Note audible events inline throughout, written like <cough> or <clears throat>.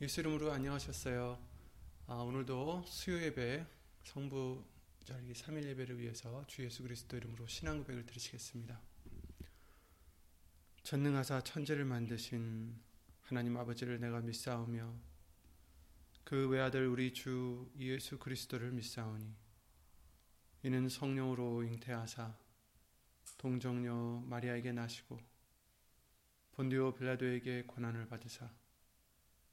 예수 이름으로 안녕하셨어요. 아, 오늘도 수요 예배 성부 절기 3일 예배를 위해서 주 예수 그리스도 이름으로 신앙 고백을 드리시겠습니다. 전능하사 천지를 만드신 하나님 아버지를 내가 믿사오며 그 외아들 우리 주 예수 그리스도를 믿사오니 이는 성령으로 잉태하사 동정녀 마리아에게 나시고 본디오 빌라도에게 고난을 받으사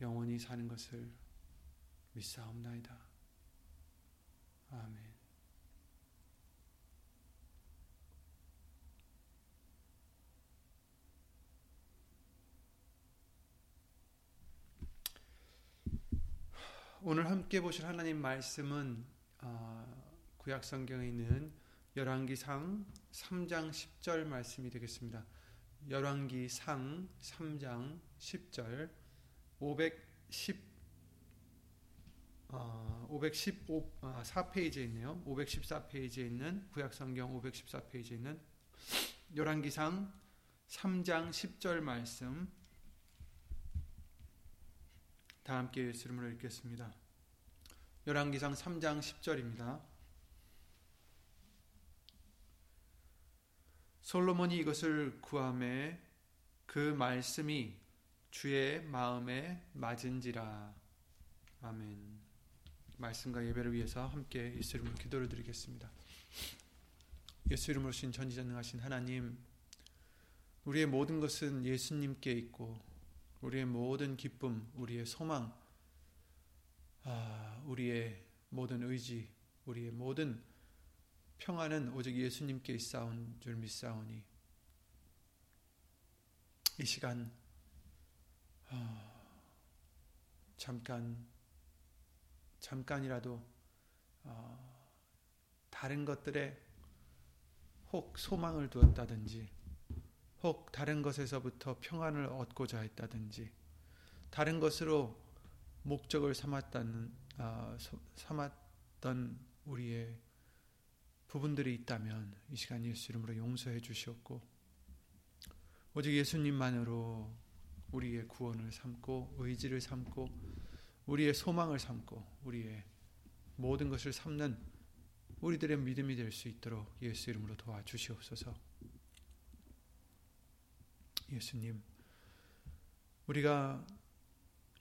영원히 사는 것을 믿사옵나이다. 아멘. 오늘 함께 보실 하나님 말씀은 어, 구약 성경에 있는 열왕기상 3장 10절 말씀이 되겠습니다. 열왕기상 3장 10절 510 어, 515 아, 4페이지에 있네요. 514페이지에 있는 구약 성경 514페이지에 있는 열왕기상 3장 10절 말씀 다 함께 예수 이름으로 읽겠습니다. 열왕기상 3장 10절입니다. 솔로몬이 이것을 구함에 그 말씀이 주의 마음에 맞은지라. 아멘. 말씀과 예배를 위해서 함께 예수 이름으로 기도를 드리겠습니다. 예수 이름으로 신 전지전능하신 하나님, 우리의 모든 것은 예수님께 있고, 우리의 모든 기쁨, 우리의 소망, 아, 우리의 모든 의지, 우리의 모든 평안은 오직 예수님께 있사온 줄 믿사오니 이 시간 어, 잠깐 잠깐이라도 어, 다른 것들에 혹 소망을 두었다든지 혹 다른 것에서부터 평안을 얻고자 했다든지 다른 것으로 목적을 삼았다는 어, 삼았던 우리의 부분들이 있다면 이 시간 예수 이름으로 용서해 주시옵고 오직 예수님만으로 우리의 구원을 삼고 의지를 삼고 우리의 소망을 삼고 우리의 모든 것을 삼는 우리들의 믿음이 될 수 있도록 예수 이름으로 도와주시옵소서. 예수님, 우리가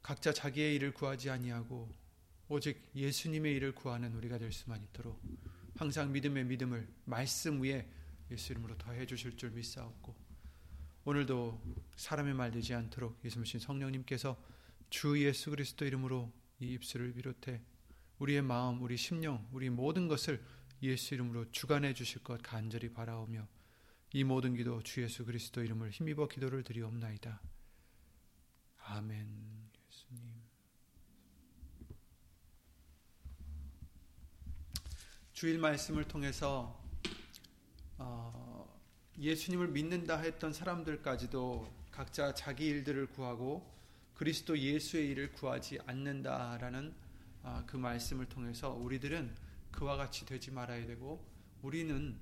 각자 자기의 일을 구하지 아니하고 오직 예수님의 일을 구하는 우리가 될 수만 있도록 항상 믿음의 믿음을 말씀 위에 예수 이름으로 더해 주실 줄 믿사옵고 오늘도 사람의 말 되지 않도록 예수님 성령님께서 주 예수 그리스도 이름으로 이 입술을 비롯해 우리의 마음, 우리 심령, 우리 모든 것을 예수 이름으로 주관해 주실 것 간절히 바라오며 이 모든 기도 주 예수 그리스도 이름을 힘입어 기도를 드리옵나이다. 아멘. 예수님. 주일 말씀을 통해서 어, 예수님을 믿는다 했던 사람들까지도 각자 자기 일들을 구하고 그리스도 예수의 일을 구하지 않는다라는 어, 그 말씀을 통해서 우리들은 그와 같이 되지 말아야 되고 우리는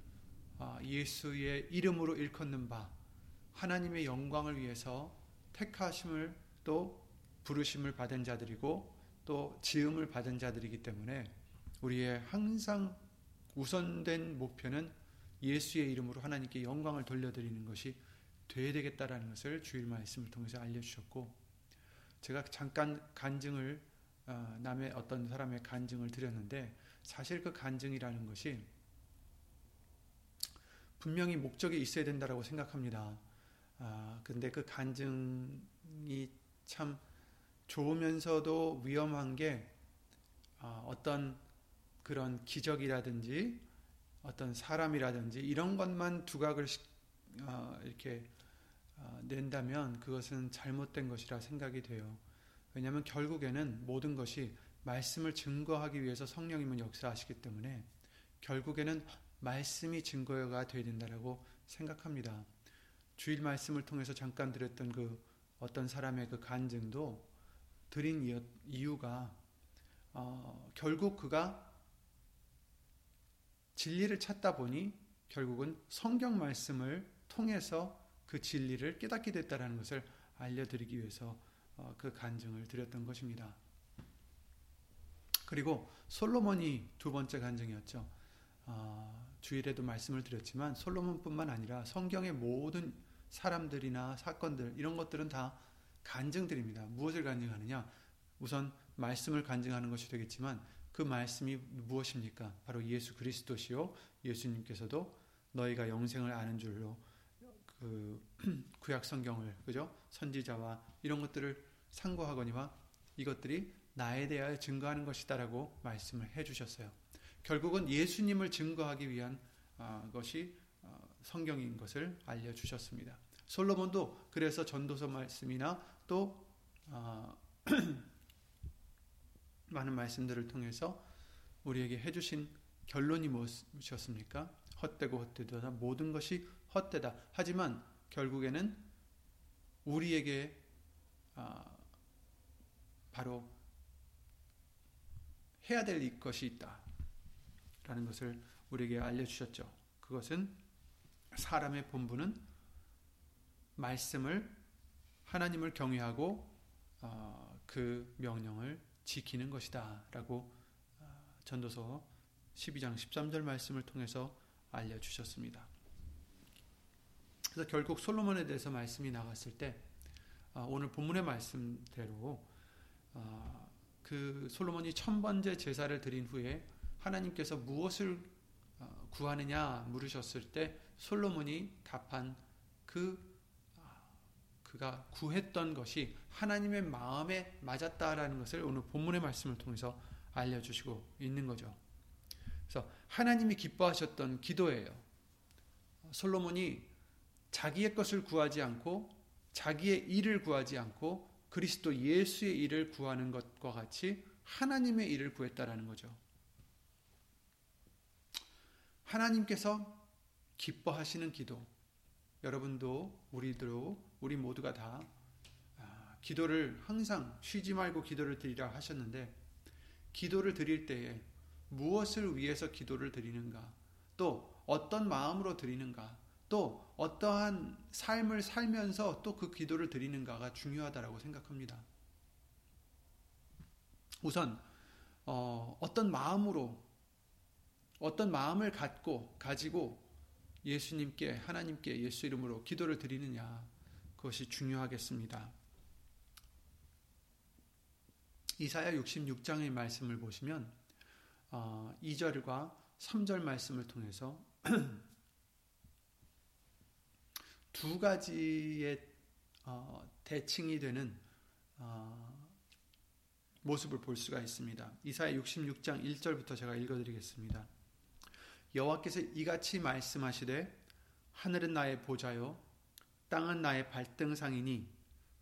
어, 예수의 이름으로 일컫는 바 하나님의 영광을 위해서 택하심을 또 부르심을 받은 자들이고 또 지음을 받은 자들이기 때문에 우리의 항상 우선된 목표는 예수의 이름으로 하나님께 영광을 돌려드리는 것이 되어야 되겠다라는 것을 주일 말씀을 통해서 알려주셨고 제가 잠깐 간증을 어, 남의 어떤 사람의 간증을 드렸는데 사실 그 간증이라는 것이 분명히 목적이 있어야 된다라고 생각합니다. 아, 근데 그 간증이 참 좋으면서도 위험한 게 어, 어떤 그런 기적이라든지 어떤 사람이라든지 이런 것만 두각을 어, 이렇게 어, 낸다면 그것은 잘못된 것이라 생각이 돼요. 왜냐하면 결국에는 모든 것이 말씀을 증거하기 위해서 성령님은 역사하시기 때문에 결국에는 말씀이 증거가 되어야 된다라고 생각합니다. 주일 말씀을 통해서 잠깐 드렸던 그 어떤 사람의 그 간증도 드린 이유가 어, 결국 그가 진리를 찾다 보니 결국은 성경 말씀을 통해서 그 진리를 깨닫게 됐다라는 것을 알려드리기 위해서 어, 그 간증을 드렸던 것입니다. 그리고 솔로몬이 두 번째 간증이었죠. 어, 주일에도 말씀을 드렸지만 솔로몬뿐만 아니라 성경의 모든 사람들이나 사건들 이런 것들은 다 간증들입니다. 무엇을 간증하느냐? 우선 말씀을 간증하는 것이 되겠지만 그 말씀이 무엇입니까? 바로 예수 그리스도시요. 예수님께서도 너희가 영생을 아는 줄로 그 <clears throat> 구약 성경을 그죠? 선지자와 이런 것들을 상고하거니와 이것들이 나에 대하여 증거하는 것이다라고 말씀을 해 주셨어요. 결국은 예수님을 증거하기 위한 아, 것이 어, 성경인 것을 알려 주셨습니다. 솔로몬도 그래서 전도서 말씀이나 또 아, <clears throat> 많은 말씀들을 통해서 우리에게 해주신 결론이 무엇이었습니까? 헛되고 헛되다 모든 것이 헛되다. 하지만 결국에는 우리에게 아, 바로 해야 될 것이 있다. 라는 것을 우리에게 알려주셨죠. 그것은 사람의 본분은 말씀을 하나님을 경외하고 어, 그 명령을 지키는 것이다. 라고 어, 전도서 12장 13절 말씀을 통해서 알려주셨습니다. 그래서 결국 솔로몬에 대해서 말씀이 나갔을 때 어, 오늘 본문의 말씀대로 어, 그 솔로몬이 천 번째 제사를 드린 후에 하나님께서 무엇을 어, 구하느냐 물으셨을 때 솔로몬이 답한 그 그가 구했던 것이 하나님의 마음에 맞았다라는 것을 오늘 본문의 말씀을 통해서 알려주시고 있는 거죠. 그래서 하나님이 기뻐하셨던 기도예요. 솔로몬이 자기의 것을 구하지 않고 자기의 일을 구하지 않고 그리스도 예수의 일을 구하는 것과 같이 하나님의 일을 구했다라는 거죠. 하나님께서 기뻐하시는 기도. 여러분도 우리도 우리 모두가 다 아, 기도를 항상 쉬지 말고 기도를 드리라 하셨는데 기도를 드릴 때에 무엇을 위해서 기도를 드리는가? 또 어떤 마음으로 드리는가? 또 어떠한 삶을 살면서 또 그 기도를 드리는가가 중요하다라고 생각합니다. 우선 어, 어떤 마음으로 어떤 마음을 갖고 가지고 예수님께 하나님께 예수 이름으로 기도를 드리느냐 그것이 중요하겠습니다. 이사야 66장의 말씀을 보시면 어, 2절과 3절 말씀을 통해서 <clears throat> 두 가지의 어, 대칭이 되는 어, 모습을 볼 수가 있습니다. 이사야 66장 1절부터 제가 읽어드리겠습니다. 여호와께서 이같이 말씀하시되 하늘은 나의 보좌요 땅은 나의 발등상이니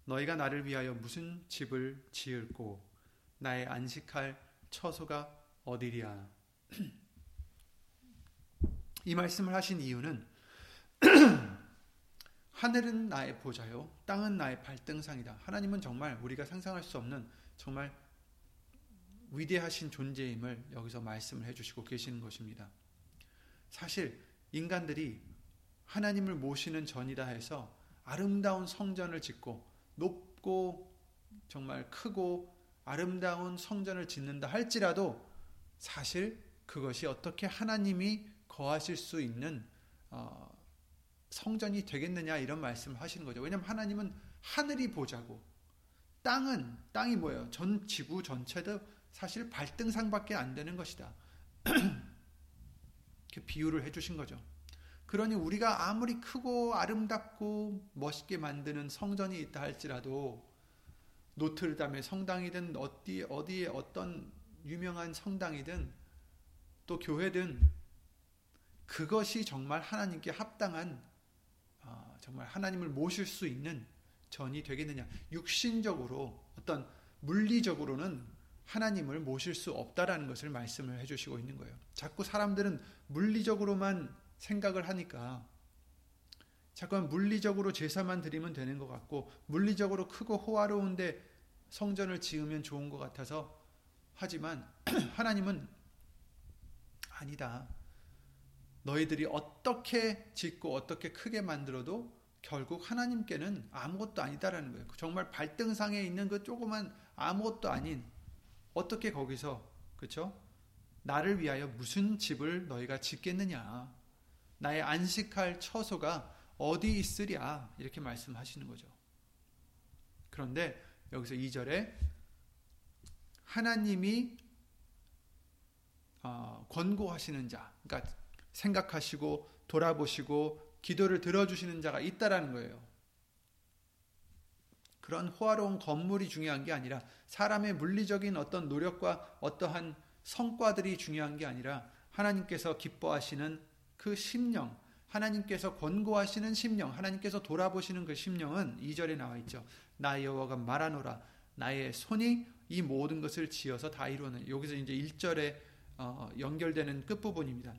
너희가 나를 위하여 무슨 집을 지을고 나의 안식할 처소가 어디랴? <clears throat> 이 말씀을 하신 이유는 <clears throat> 하늘은 나의 보좌요 땅은 나의 발등상이다. 하나님은 정말 우리가 상상할 수 없는 정말 위대하신 존재임을 여기서 말씀을 해주시고 계시는 것입니다. 사실 인간들이 하나님을 모시는 전이다 해서 아름다운 성전을 짓고 높고 정말 크고 아름다운 성전을 짓는다 할지라도 사실 그것이 어떻게 하나님이 거하실 수 있는 어, 성전이 되겠느냐 이런 말씀을 하시는 거죠. 왜냐하면 하나님은 하늘이 보자고 땅은 땅이 뭐예요? 전 지구 전체도 사실 발등상밖에 안 되는 것이다. 이렇게 <clears throat> 비유를 해주신 거죠. 그러니 우리가 아무리 크고 아름답고 멋있게 만드는 성전이 있다 할지라도 노트르담의 성당이든 어디 어디에 어떤 유명한 성당이든 또 교회든 그것이 정말 하나님께 합당한 어, 정말 하나님을 모실 수 있는 전이 되겠느냐 육신적으로 어떤 물리적으로는 하나님을 모실 수 없다라는 것을 말씀을 해주시고 있는 거예요. 자꾸 사람들은 물리적으로만 생각을 하니까 자꾸 물리적으로 제사만 드리면 되는 것 같고 물리적으로 크고 호화로운데 성전을 지으면 좋은 것 같아서 하지만 <clears throat> 하나님은 아니다. 너희들이 어떻게 짓고 어떻게 크게 만들어도 결국 하나님께는 아무것도 아니다라는 거예요. 정말 발등상에 있는 그 조그만 아무것도 아닌 어떻게 거기서 그렇죠? 나를 위하여 무슨 집을 너희가 짓겠느냐? 나의 안식할 처소가 어디 있으랴? 이렇게 말씀하시는 거죠. 그런데 여기서 2절에 하나님이 어, 권고하시는 자, 그러니까 생각하시고 돌아보시고 기도를 들어주시는 자가 있다라는 거예요. 그런 호화로운 건물이 중요한 게 아니라 사람의 물리적인 어떤 노력과 어떠한 성과들이 중요한 게 아니라 하나님께서 기뻐하시는 그 심령, 하나님께서 권고하시는 심령, 하나님께서 돌아보시는 그 심령은 2절에 나와 있죠. 나 여호와가 말하노라 나의 손이 이 모든 것을 지어서 다 이루는 여기서 이제 1절에 어, 연결되는 끝부분입니다.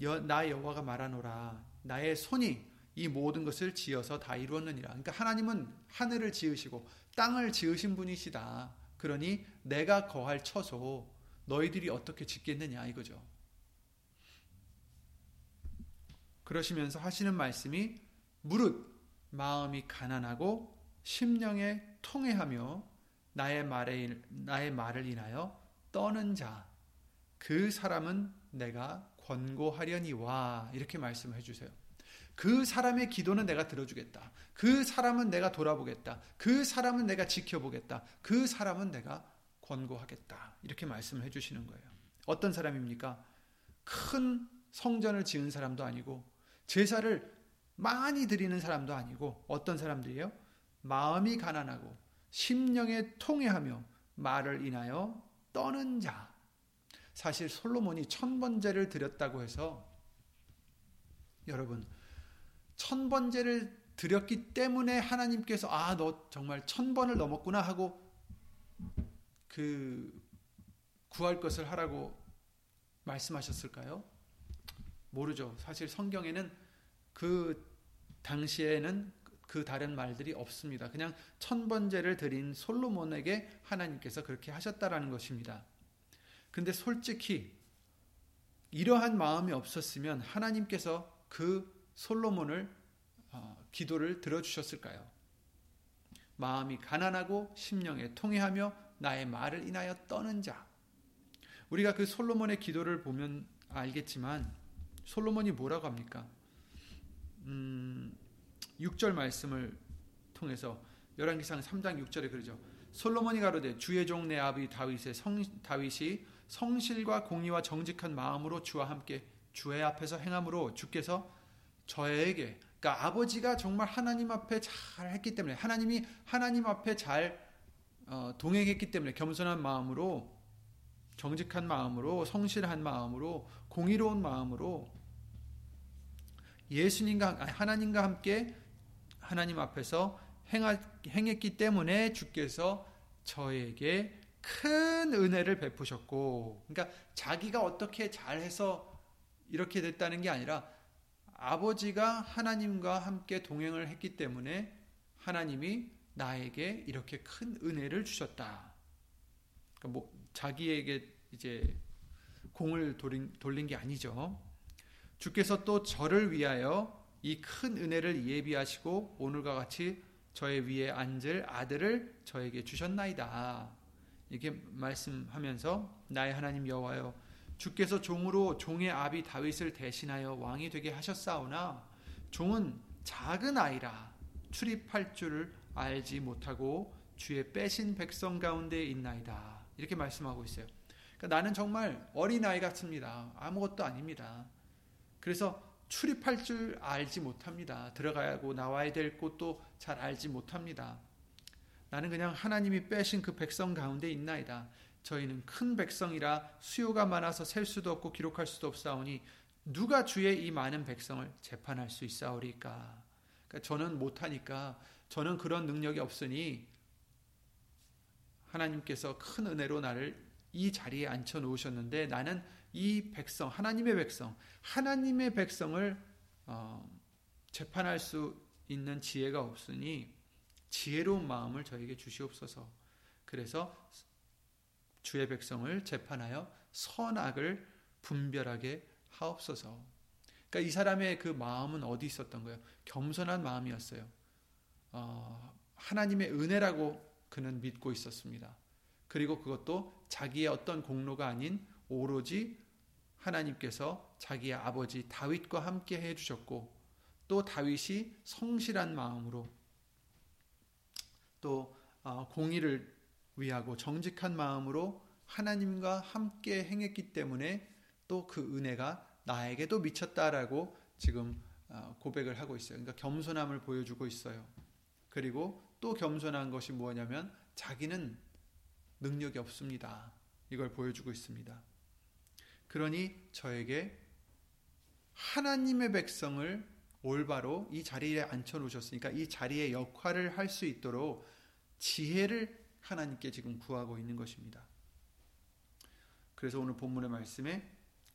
여, 나 여호와가 말하노라 나의 손이 이 모든 것을 지어서 다 이루었느니라. 그러니까 하나님은 하늘을 지으시고 땅을 지으신 분이시다. 그러니 내가 거할 처소 너희들이 어떻게 짓겠느냐 이거죠. 그러시면서 하시는 말씀이 무릇 마음이 가난하고 심령에 통해하며 나의 말에 나의 말을 인하여 떠는 자 그 사람은 내가 권고하려니와 이렇게 말씀해 주세요. 그 사람의 기도는 내가 들어주겠다. 그 사람은 내가 돌아보겠다. 그 사람은 내가 지켜보겠다. 그 사람은 내가 권고하겠다. 이렇게 말씀을 해주시는 거예요. 어떤 사람입니까? 큰 성전을 지은 사람도 아니고, 제사를 많이 드리는 사람도 아니고, 어떤 사람들이에요? 마음이 가난하고, 심령에 통해하며, 말을 인하여 떠는 자. 사실 솔로몬이 천 번제를 드렸다고 해서, 여러분, 천 번째를 드렸기 때문에 하나님께서 아 너 정말 천 번을 넘었구나 하고 그 구할 것을 하라고 말씀하셨을까요? 모르죠. 사실 성경에는 그 당시에는 그 다른 말들이 없습니다. 그냥 천 번째를 드린 솔로몬에게 하나님께서 그렇게 하셨다라는 것입니다. 근데 솔직히 이러한 마음이 없었으면 하나님께서 그 솔로몬을 어, 기도를 들어주셨을까요? 마음이 가난하고 심령에 통해하며 나의 말을 인하여 떠는 자. 우리가 그 솔로몬의 기도를 보면 알겠지만 솔로몬이 뭐라고 합니까? 음, 6절 말씀을 통해서 열왕기상 3장 6절에 그러죠. 솔로몬이 가로되 주의 종 내 아비 다윗의 성, 다윗이 성실과 공의와 정직한 마음으로 주와 함께 주의 앞에서 행함으로 주께서 저에게 그러니까 아버지가 정말 하나님 앞에 잘 했기 때문에 하나님이 하나님 앞에 잘 어, 동행했기 때문에 겸손한 마음으로 정직한 마음으로 성실한 마음으로 공의로운 마음으로 예수님과 하나님과 함께 하나님 앞에서 행했기 때문에 주께서 저에게 큰 은혜를 베푸셨고 그러니까 자기가 어떻게 잘해서 이렇게 됐다는 게 아니라 아버지가 하나님과 함께 동행을 했기 때문에 하나님이 나에게 이렇게 큰 은혜를 주셨다. 그러니까 뭐 자기에게 이제 공을 돌린, 돌린 게 아니죠. 주께서 또 저를 위하여 이 큰 은혜를 예비하시고 오늘과 같이 저의 위에 앉을 아들을 저에게 주셨나이다. 이렇게 말씀하면서 나의 하나님 여호와여 주께서 종으로 종의 아비 다윗을 대신하여 왕이 되게 하셨사오나 종은 작은 아이라 출입할 줄을 알지 못하고 주의 빼신 백성 가운데 있나이다. 이렇게 말씀하고 있어요. 그러니까 나는 정말 어린 아이 같습니다. 아무것도 아닙니다. 그래서 출입할 줄 알지 못합니다. 들어가야 하고 나와야 될 곳도 잘 알지 못합니다. 나는 그냥 하나님이 빼신 그 백성 가운데 있나이다. 저희는 큰 백성이라 수요가 많아서 셀 수도 없고 기록할 수도 없사오니 누가 주의 이 많은 백성을 재판할 수 있사오리까? 그러니까 저는 못하니까 저는 그런 능력이 없으니 하나님께서 큰 은혜로 나를 이 자리에 앉혀 놓으셨는데 나는 이 백성, 하나님의 백성, 하나님의 백성을 어, 재판할 수 있는 지혜가 없으니 지혜로운 마음을 저에게 주시옵소서. 그래서 주의 백성을 재판하여 선악을 분별하게 하옵소서. 그러니까 이 사람의 그 마음은 어디 있었던 거예요? 겸손한 마음이었어요. 어, 하나님의 은혜라고 그는 믿고 있었습니다. 그리고 그것도 자기의 어떤 공로가 아닌 오로지 하나님께서 자기의 아버지 다윗과 함께 해 주셨고 또 다윗이 성실한 마음으로 또 어, 공의를 위하고 정직한 마음으로 하나님과 함께 행했기 때문에 또 그 은혜가 나에게도 미쳤다라고 지금 어, 고백을 하고 있어요. 그러니까 겸손함을 보여주고 있어요. 그리고 또 겸손한 것이 뭐냐면 자기는 능력이 없습니다. 이걸 보여주고 있습니다. 그러니 저에게 하나님의 백성을 올바로 이 자리에 앉혀 놓으셨으니까 이 자리에 역할을 할 수 있도록 지혜를 하나님께 지금 구하고 있는 것입니다. 그래서 오늘 본문의 말씀에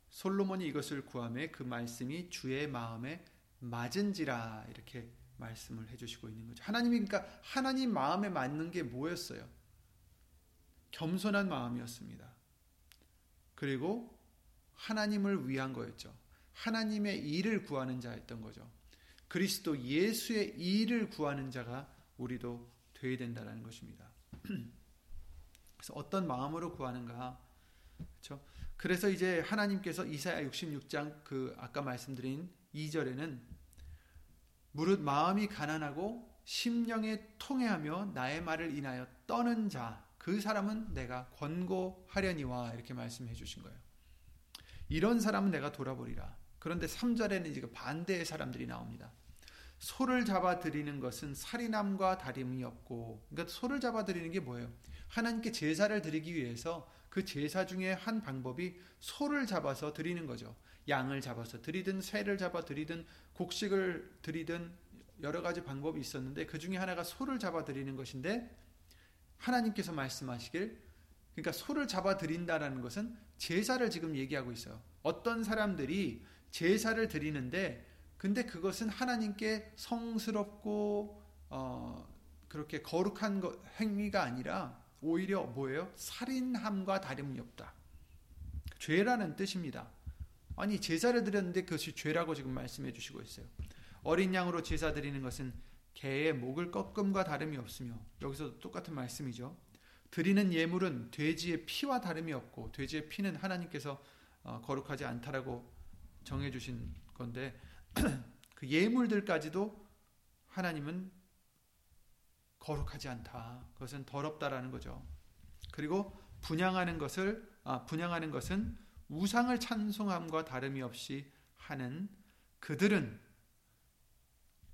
솔로몬이 이것을 구함에 그 말씀이 주의 마음에 맞은지라 이렇게 말씀을 해주시고 있는 거죠. 하나님이 그러니까 하나님 마음에 맞는 게 뭐였어요? 겸손한 마음이었습니다. 그리고 하나님을 위한 거였죠. 하나님의 일을 구하는 자였던 거죠. 그리스도 예수의 일을 구하는 자가 우리도 되어야 된다는 것입니다. <clears throat> 그래서 어떤 마음으로 구하는가? 그렇죠? 그래서 이제 하나님께서 이사야 66장 그 아까 말씀드린 2절에는 무릇 마음이 가난하고 심령에 통해하며 나의 말을 인하여 떠는 자 그 사람은 내가 권고하려니와 이렇게 말씀해 주신 거예요. 이런 사람은 내가 돌아보리라. 그런데 3절에는 지금 반대의 사람들이 나옵니다. 소를 잡아 드리는 것은 살인함과 다름이 없고 그러니까 소를 잡아 드리는 게 뭐예요? 하나님께 제사를 드리기 위해서 그 제사 중에 한 방법이 소를 잡아서 드리는 거죠. 양을 잡아서 드리든 새를 잡아 드리든 곡식을 드리든 여러 가지 방법이 있었는데 그 중에 하나가 소를 잡아 드리는 것인데 하나님께서 말씀하시길 그러니까 소를 잡아 드린다라는 것은 제사를 지금 얘기하고 있어요. 어떤 사람들이 제사를 드리는데 근데 그것은 하나님께 성스럽고 어, 그렇게 거룩한 거, 행위가 아니라 오히려 뭐예요? 살인함과 다름이 없다. 죄라는 뜻입니다. 아니 제사를 드렸는데 그것이 죄라고 지금 말씀해 주시고 있어요. 어린 양으로 제사 드리는 것은 개의 목을 꺾음과 다름이 없으며 여기서도 똑같은 말씀이죠. 드리는 예물은 돼지의 피와 다름이 없고 돼지의 피는 하나님께서 어, 거룩하지 않다라고 정해 주신 건데 <clears throat> 그 예물들까지도 하나님은 거룩하지 않다. 그것은 더럽다라는 거죠. 그리고 분양하는 것을 아, 분양하는 것은 우상을 찬송함과 다름이 없이 하는 그들은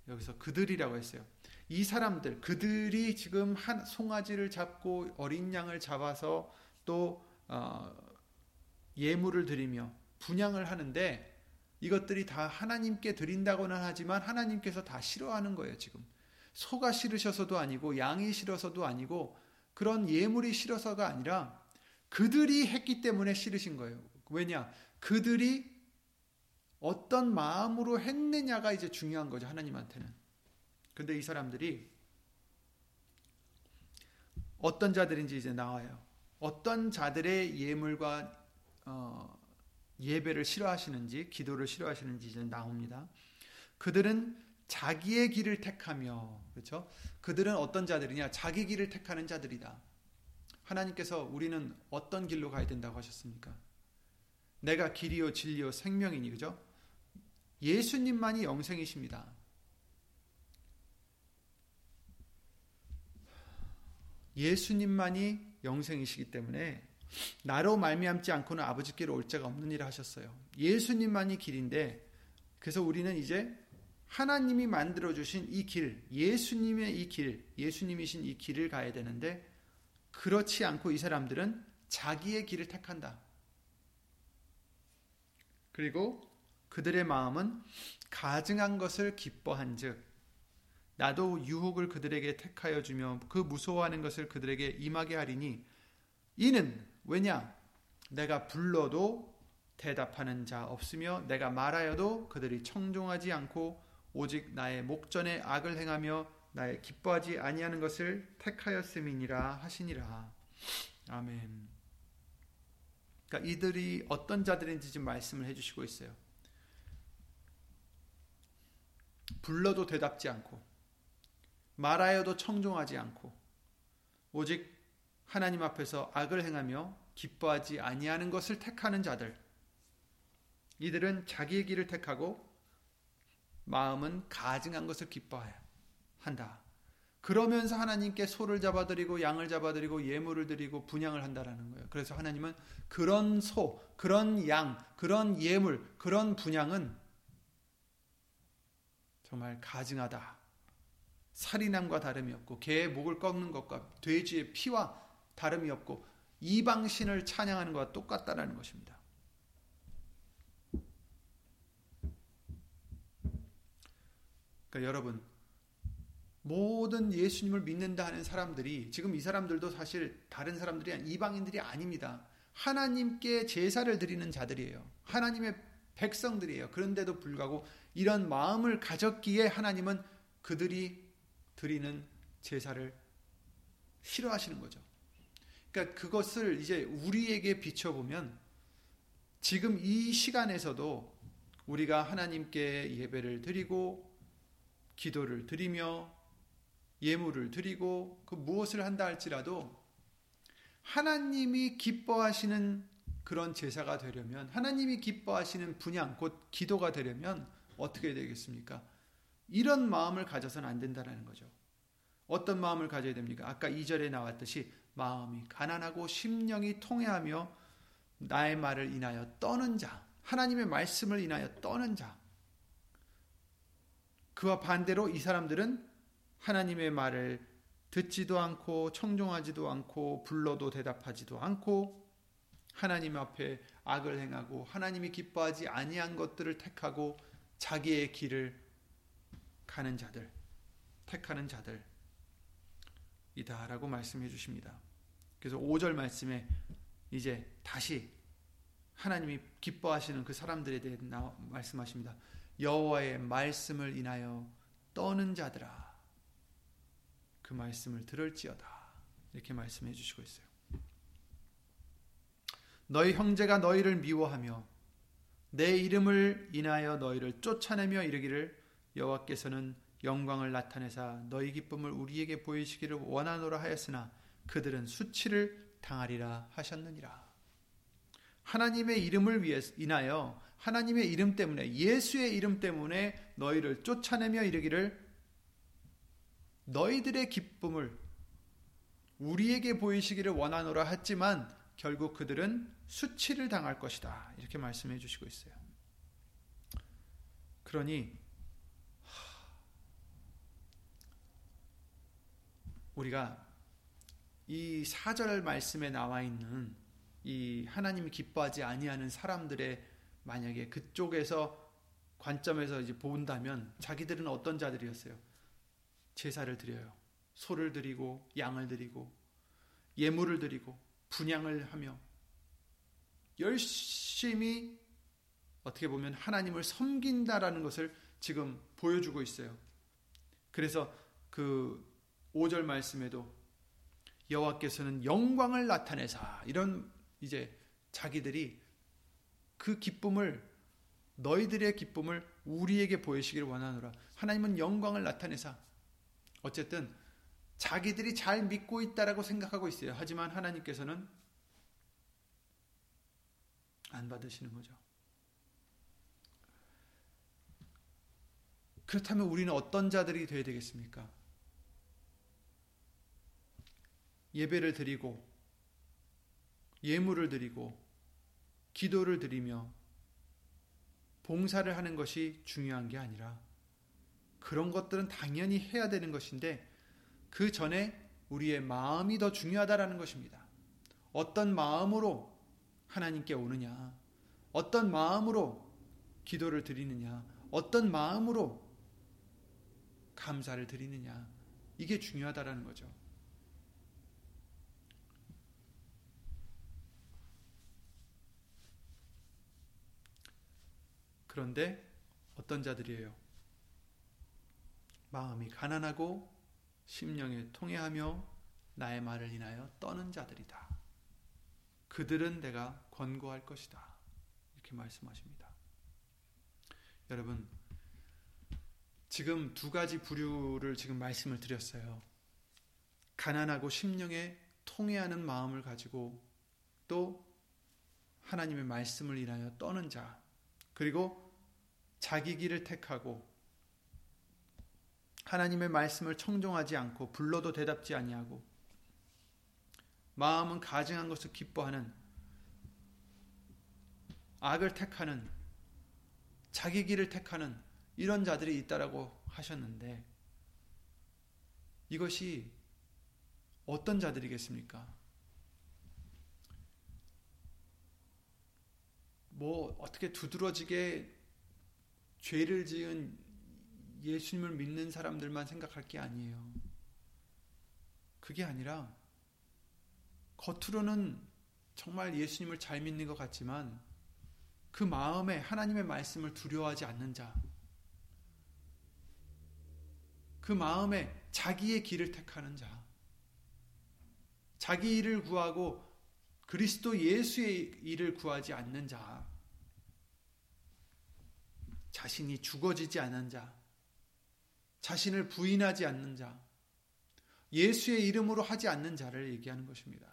여기서 그들이라고 했어요. 이 사람들 그들이 지금 한 송아지를 잡고 어린 양을 잡아서 또 어, 예물을 드리며 분양을 하는데 이것들이 다 하나님께 드린다고는 하지만 하나님께서 다 싫어하는 거예요, 지금. 소가 싫으셔서도 아니고 양이 싫어서도 아니고 그런 예물이 싫어서가 아니라 그들이 했기 때문에 싫으신 거예요. 왜냐? 그들이 어떤 마음으로 했느냐가 이제 중요한 거죠, 하나님한테는. 근데 이 사람들이 어떤 자들인지 이제 나와요. 어떤 자들의 예물과 어, 예배를 싫어하시는지 기도를 싫어하시는지 이제 나옵니다. 그들은 자기의 길을 택하며 그렇죠? 그들은 어떤 자들이냐? 자기 길을 택하는 자들이다. 하나님께서 우리는 어떤 길로 가야 된다고 하셨습니까? 내가 길이요 진리요 생명이니 그죠? 예수님만이 영생이십니다. 예수님만이 영생이시기 때문에 나로 말미암지 않고는 아버지께로 올 자가 없는 일을 하셨어요. 예수님만이 길인데 그래서 우리는 이제 하나님이 만들어 주신 이 길, 예수님의 이 길, 예수님이신 이 길을 가야 되는데 그렇지 않고 이 사람들은 자기의 길을 택한다. 그리고 그들의 마음은 가증한 것을 기뻐한즉 나도 유혹을 그들에게 택하여 주며 그 무서워하는 것을 그들에게 임하게 하리니 이는 왜냐 내가 불러도 대답하는 자 없으며 내가 말하여도 그들이 청종하지 않고 오직 나의 목전에 악을 행하며 나의 기뻐하지 아니하는 것을 택하였음이니라 하시니라. 아멘. 그러니까 이들이 어떤 자들인지 지금 말씀을 해주시고 있어요. 불러도 대답지 않고 말하여도 청종하지 않고 오직 하나님 앞에서 악을 행하며 기뻐하지 아니하는 것을 택하는 자들. 이들은 자기의 길을 택하고 마음은 가증한 것을 기뻐해야 한다. 그러면서 하나님께 소를 잡아드리고 양을 잡아드리고 예물을 드리고 분양을 한다라는 거예요. 그래서 하나님은 그런 소, 그런 양, 그런 예물, 그런 분양은 정말 가증하다. 살인함과 다름이 없고 개의 목을 꺾는 것과 돼지의 피와 다름이 없고 이방신을 찬양하는 것과 똑같다라는 것입니다. 그러니까 여러분 모든 예수님을 믿는다 하는 사람들이 지금 이 사람들도 사실 다른 사람들이 이방인들이 아닙니다. 하나님께 제사를 드리는 자들이에요. 하나님의 백성들이에요. 그런데도 불구하고 이런 마음을 가졌기에 하나님은 그들이 드리는 제사를 싫어하시는 거죠. 그러니까 그것을 이제 우리에게 비춰보면 지금 이 시간에서도 우리가 하나님께 예배를 드리고 기도를 드리며 예물을 드리고 그 무엇을 한다 할지라도 하나님이 기뻐하시는 그런 제사가 되려면 하나님이 기뻐하시는 분양 곧 기도가 되려면 어떻게 되겠습니까? 이런 마음을 가져서는 안 된다는 거죠. 어떤 마음을 가져야 됩니까? 아까 2절에 나왔듯이 마음이 가난하고 심령이 통해하며 나의 말을 인하여 떠는 자, 하나님의 말씀을 인하여 떠는 자. 그와 반대로 이 사람들은 하나님의 말을 듣지도 않고 청종하지도 않고 불러도 대답하지도 않고 하나님 앞에 악을 행하고 하나님이 기뻐하지 아니한 것들을 택하고 자기의 길을 가는 자들, 택하는 자들 이다라고 말씀해 주십니다. 그래서 5절 말씀에 이제 다시 하나님이 기뻐하시는 그 사람들에 대해 말씀하십니다. 여호와의 말씀을 인하여 떠는 자들아 그 말씀을 들을지어다 이렇게 말씀해 주시고 있어요. 너희 형제가 너희를 미워하며 내 이름을 인하여 너희를 쫓아내며 이르기를 여호와께서는 영광을 나타내사 너희 기쁨을 우리에게 보이시기를 원하노라 하였으나 그들은 수치를 당하리라 하셨느니라. 하나님의 이름을 위해 인하여 하나님의 이름 때문에 예수의 이름 때문에 너희를 쫓아내며 이르기를 너희들의 기쁨을 우리에게 보이시기를 원하노라 했지만 결국 그들은 수치를 당할 것이다. 이렇게 말씀해 주시고 있어요. 그러니 우리가 이 사절 말씀에 나와 있는 이 하나님이 기뻐하지 아니하는 사람들의 만약에 그쪽에서 관점에서 이제 본다면 자기들은 어떤 자들이었어요? 제사를 드려요. 소를 드리고 양을 드리고 예물을 드리고 분양을 하며 열심히 어떻게 보면 하나님을 섬긴다라는 것을 지금 보여주고 있어요. 그래서 그 5절 말씀에도 여호와께서는 영광을 나타내사 이런 이제 자기들이 그 기쁨을 너희들의 기쁨을 우리에게 보이시기를 원하노라. 하나님은 영광을 나타내사 어쨌든 자기들이 잘 믿고 있다라고 생각하고 있어요. 하지만 하나님께서는 안 받으시는 거죠. 그렇다면 우리는 어떤 자들이 되어야 되겠습니까? 예배를 드리고 예물을 드리고 기도를 드리며 봉사를 하는 것이 중요한 게 아니라 그런 것들은 당연히 해야 되는 것인데 그 전에 우리의 마음이 더 중요하다라는 것입니다. 어떤 마음으로 하나님께 오느냐, 어떤 마음으로 기도를 드리느냐, 어떤 마음으로 감사를 드리느냐. 이게 중요하다라는 거죠. 그런데 어떤 자들이에요? 마음이 가난하고 심령에 통해하며 나의 말을 인하여 떠는 자들이다. 그들은 내가 권고할 것이다. 이렇게 말씀하십니다. 여러분, 지금 두 가지 부류를 지금 말씀을 드렸어요. 가난하고 심령에 통해하는 마음을 가지고 또 하나님의 말씀을 인하여 떠는 자, 그리고 자기 길을 택하고 하나님의 말씀을 청종하지 않고 불러도 대답지 아니하고 마음은 가증한 것을 기뻐하는 악을 택하는 자기 길을 택하는 이런 자들이 있다라고 하셨는데 이것이 어떤 자들이겠습니까? 뭐 어떻게 두드러지게 죄를 지은 예수님을 믿는 사람들만 생각할 게 아니에요. 그게 아니라 겉으로는 정말 예수님을 잘 믿는 것 같지만 그 마음에 하나님의 말씀을 두려워하지 않는 자, 그 마음에 자기의 길을 택하는 자, 자기 일을 구하고 그리스도 예수의 일을 구하지 않는 자, 자신이 죽어지지 않은 자, 자신을 부인하지 않는 자, 예수의 이름으로 하지 않는 자를 얘기하는 것입니다.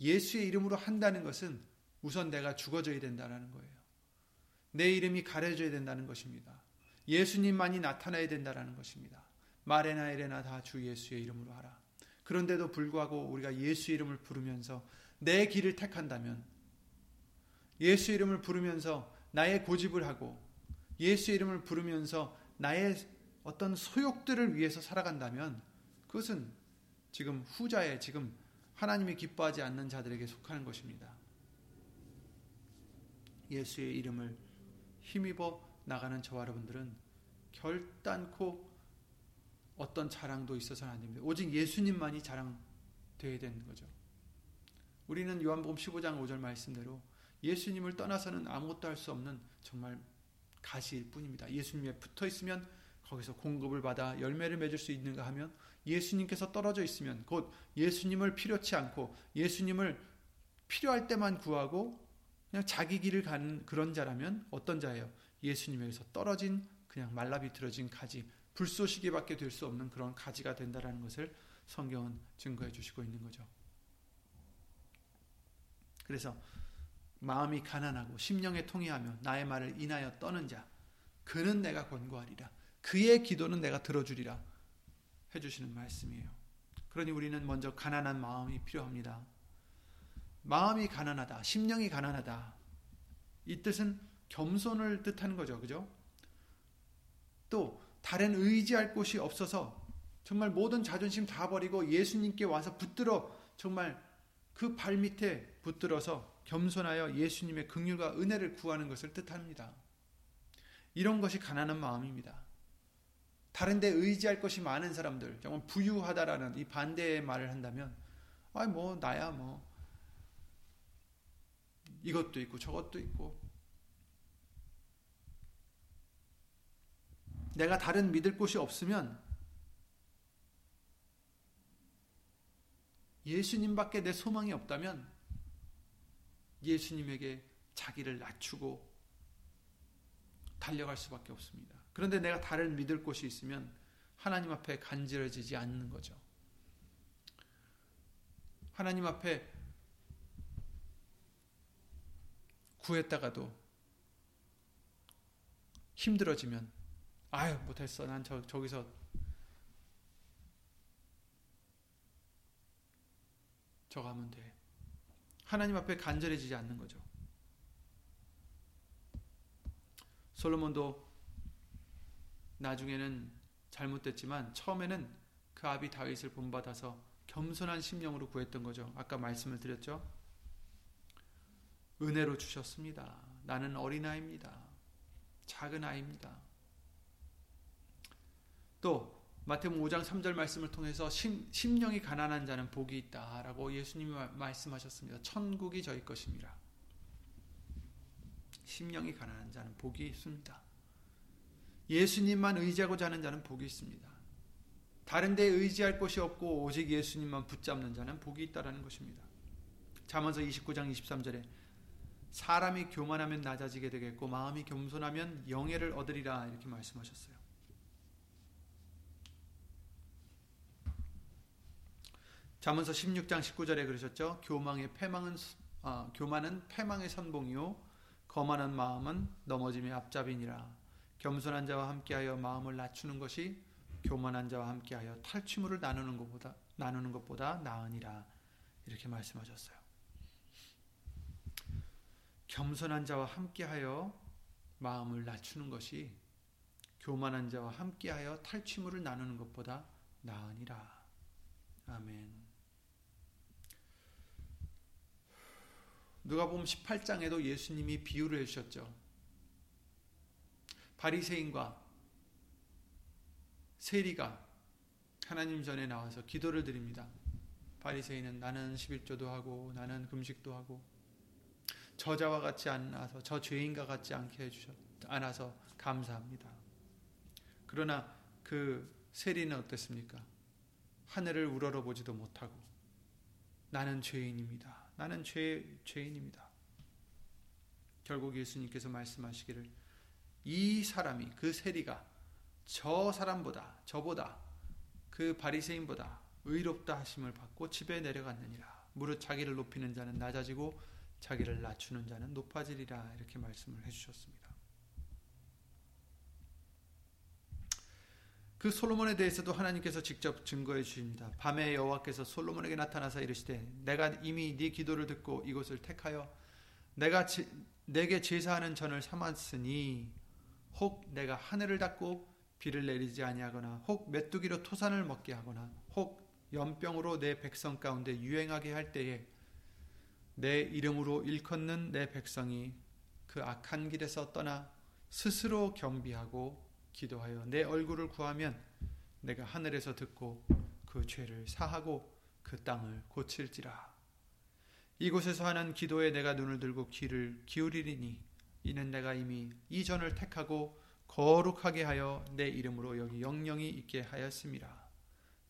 예수의 이름으로 한다는 것은 우선 내가 죽어져야 된다는 거예요. 내 이름이 가려져야 된다는 것입니다. 예수님만이 나타나야 된다는 것입니다. 마레나 에레나 다 주 예수의 이름으로 하라. 그런데도 불구하고 우리가 예수 이름을 부르면서 내 길을 택한다면 예수 이름을 부르면서 나의 고집을 하고 예수 이름을 부르면서 나의 어떤 소욕들을 위해서 살아간다면 그것은 지금 후자에 지금 하나님이 기뻐하지 않는 자들에게 속하는 것입니다. 예수의 이름을 힘입어 나가는 저와 여러분들은 결단코 어떤 자랑도 있어서는 안 됩니다. 오직 예수님만이 자랑되어야 되는 거죠. 우리는 요한복음 15장 5절 말씀대로 예수님을 떠나서는 아무것도 할 수 없는 정말 가시일 뿐입니다. 예수님에 붙어 있으면 거기서 공급을 받아 열매를 맺을 수 있는가 하면 예수님께서 떨어져 있으면 곧 예수님을 필요치 않고 예수님을 필요할 때만 구하고 그냥 자기 길을 가는 그런 자라면 어떤 자예요? 예수님에게서 떨어진 그냥 말라비틀어진 가지 불쏘시개 밖에 될 수 없는 그런 가지가 된다라는 것을 성경은 증거해 주시고 있는 거죠. 그래서 마음이 가난하고 심령에 통해하며 나의 말을 인하여 떠는 자 그는 내가 권고하리라 그의 기도는 내가 들어주리라 해주시는 말씀이에요. 그러니 우리는 먼저 가난한 마음이 필요합니다. 마음이 가난하다, 심령이 가난하다. 이 뜻은 겸손을 뜻하는 거죠. 그죠? 또 다른 의지할 곳이 없어서 정말 모든 자존심 다 버리고 예수님께 와서 붙들어 정말 그 발 밑에 붙들어서 겸손하여 예수님의 긍휼과 은혜를 구하는 것을 뜻합니다. 이런 것이 가난한 마음입니다. 다른 데 의지할 것이 많은 사람들, 정말 부유하다라는 이 반대의 말을 한다면, 아, 뭐, 나야 뭐, 이것도 있고 저것도 있고, 내가 다른 믿을 곳이 없으면 예수님밖에 내 소망이 없다면 예수님에게 자기를 낮추고 달려갈 수밖에 없습니다. 그런데 내가 다른 믿을 곳이 있으면 하나님 앞에 간지러지지 않는 거죠. 하나님 앞에 구했다가도 힘들어지면 아유 못했어 난 저, 저기서 저거 하면 돼 하나님 앞에 간절해지지 않는 거죠 솔로몬도 나중에는 잘못됐지만 처음에는 그 아비 다윗을 본받아서 겸손한 심령으로 구했던 거죠. 아까 말씀을 드렸죠. 은혜로 주셨습니다. 나는 어린아이입니다. 작은 아이입니다. 또 마태복음 5장 3절 말씀을 통해서 심, 심령이 가난한 자는 복이 있다라고 예수님이 말씀하셨습니다. 천국이 저희 것입니다. 심령이 가난한 자는 복이 있습니다. 예수님만 의지하고자 하는 자는 복이 있습니다. 다른 데 의지할 곳이 없고 오직 예수님만 붙잡는 자는 복이 있다라는 것입니다. 잠언서 29장 23절에 사람이 교만하면 낮아지게 되겠고 마음이 겸손하면 영예를 얻으리라 이렇게 말씀하셨어요. 잠언서 16장 19절에 그러셨죠. 교망의 패망은 아, 교만은 패망의 선봉이요 거만한 마음은 넘어짐의 앞잡이니라. 겸손한 자와 함께하여 마음을 낮추는 것이 교만한 자와 함께하여 탈취물을 나누는 것보다 나누는 것보다 나으니라. 이렇게 말씀하셨어요. 겸손한 자와 함께하여 마음을 낮추는 것이 교만한 자와 함께하여 탈취물을 나누는 것보다 나으니라. 아멘. 누가복음 18장에도 예수님이 비유를 해주셨죠. 바리새인과 세리가 하나님 전에 나와서 기도를 드립니다. 바리새인은 나는 11조도 하고 나는 금식도 하고 저자와 같지 않아서 저 죄인과 같지 않게 해주셨 않아서 감사합니다. 그러나 그 세리는 어땠습니까? 하늘을 우러러 보지도 못하고 나는 죄인입니다. 나는 죄, 죄인입니다. 결국 예수님께서 말씀하시기를 이 사람이 그 세리가 저 사람보다 저보다 그 바리새인보다 의롭다 하심을 받고 집에 내려갔느니라. 무릇 자기를 높이는 자는 낮아지고 자기를 낮추는 자는 높아지리라 이렇게 말씀을 해 주셨습니다. 그 솔로몬에 대해서도 하나님께서 직접 증거해 주십니다. 밤에 여호와께서 솔로몬에게 나타나서 이르시되 내가 이미 네 기도를 듣고 이곳을 택하여 내가 지, 내게 제사하는 전을 삼았으니 혹 내가 하늘을 닫고 비를 내리지 아니하거나 혹 메뚜기로 토산을 먹게 하거나 혹 연병으로 내 백성 가운데 유행하게 할 때에 내 이름으로 일컫는 내 백성이 그 악한 길에서 떠나 스스로 겸비하고 기도하여 내 얼굴을 구하면 내가 하늘에서 듣고 그 죄를 사하고 그 땅을 고칠지라. 이곳에서 하는 기도에 내가 눈을 들고 귀를 기울이리니 이는 내가 이미 이 전을 택하고 거룩하게 하여 내 이름으로 여기 영영이 있게 하였습니다.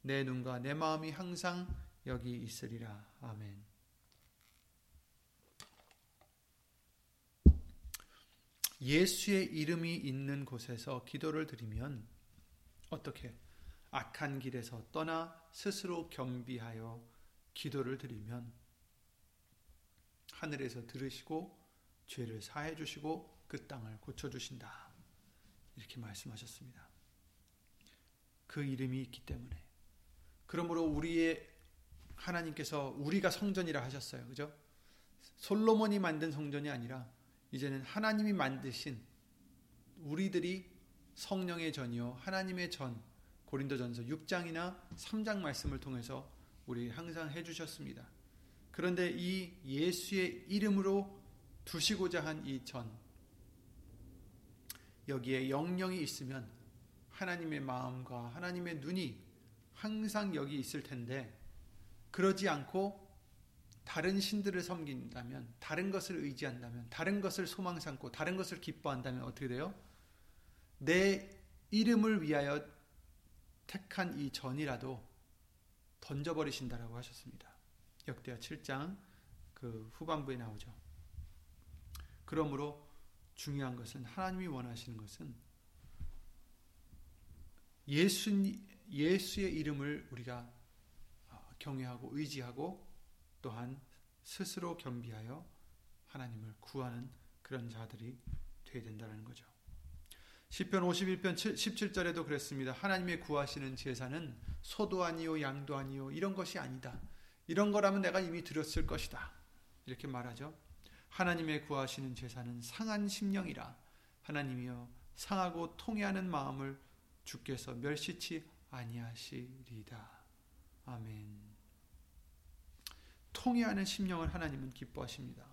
내 눈과 내 마음이 항상 여기 있으리라. 아멘. 예수의 이름이 있는 곳에서 기도를 드리면 어떻게 악한 길에서 떠나 스스로 겸비하여 기도를 드리면 하늘에서 들으시고 죄를 사해 주시고 그 땅을 고쳐 주신다. 이렇게 말씀하셨습니다. 그 이름이 있기 때문에 그러므로 우리의 하나님께서 우리가 성전이라 하셨어요. 그죠? 솔로몬이 만든 성전이 아니라 이제는 하나님이 만드신 우리들이 성령의 전이요 하나님의 전 고린도전서 6장이나 3장 말씀을 통해서 우리 항상 해 주셨습니다. 그런데 이 예수의 이름으로 두시고자 한 이 전 여기에 영령이 있으면 하나님의 마음과 하나님의 눈이 항상 여기 있을 텐데 그러지 않고 다른 신들을 섬긴다면, 다른 것을 의지한다면, 다른 것을 소망 삼고, 다른 것을 기뻐한다면 어떻게 돼요? 내 이름을 위하여 택한 이 전이라도 던져버리신다라고 하셨습니다. 역대하 7장 그 후반부에 나오죠. 그러므로 중요한 것은 하나님이 원하시는 것은 예수, 예수의 이름을 우리가 경외하고 의지하고 또한 스스로 겸비하여 하나님을 구하는 그런 자들이 되어야 된다는 거죠. 시편 51편 17절에도 그랬습니다. 하나님의 구하시는 제사는 소도 아니요 양도 아니요 이런 것이 아니다. 이런 거라면 내가 이미 드렸을 것이다. 이렇게 말하죠. 하나님의 구하시는 제사는 상한 심령이라 하나님이여 상하고 통해하는 마음을 주께서 멸시치 아니하시리다. 아멘. 통해하는 심령을 하나님은 기뻐하십니다.